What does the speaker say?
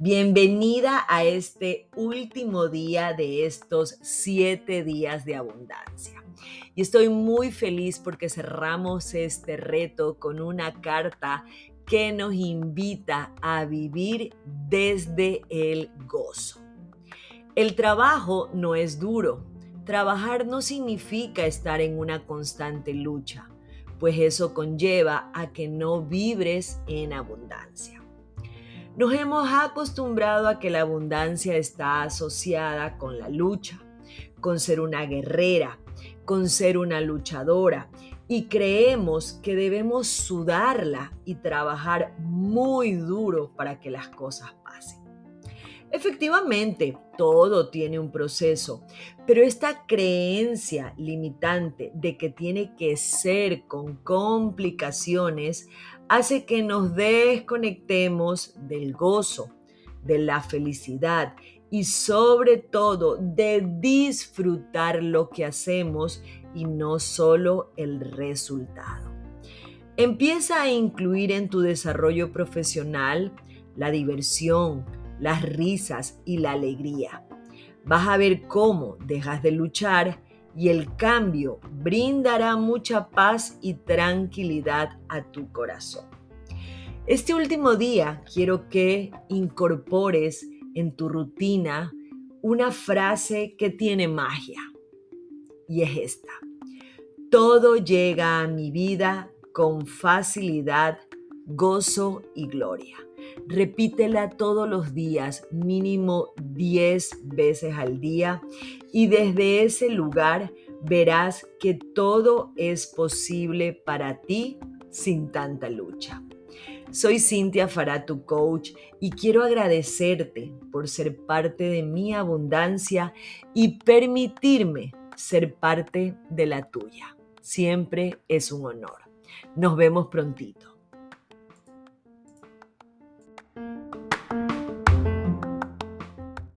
Bienvenida a este último día de estos siete días de abundancia. Y estoy muy feliz porque cerramos este reto con una carta que nos invita a vivir desde el gozo. El trabajo no es duro. Trabajar no significa estar en una constante lucha, pues eso conlleva a que no vibres en abundancia. Nos hemos acostumbrado a que la abundancia está asociada con la lucha, con ser una guerrera, con ser una luchadora y creemos que debemos sudarla y trabajar muy duro para que las cosas pasen. Efectivamente, todo tiene un proceso, pero esta creencia limitante de que tiene que ser con complicaciones hace que nos desconectemos del gozo, de la felicidad y sobre todo de disfrutar lo que hacemos y no solo el resultado. Empieza a incluir en tu desarrollo profesional la diversión, las risas y la alegría. Vas a ver cómo dejas de luchar y el cambio brindará mucha paz y tranquilidad a tu corazón. Este último día quiero que incorpores en tu rutina una frase que tiene magia y es esta. Todo llega a mi vida con facilidad, gozo y gloria. Repítela todos los días, mínimo 10 veces al día, y desde ese lugar verás que todo es posible para ti sin tanta lucha. Soy Cintia Fará, tu coach, y quiero agradecerte por ser parte de mi abundancia y permitirme ser parte de la tuya. Siempre es un honor. Nos vemos prontito.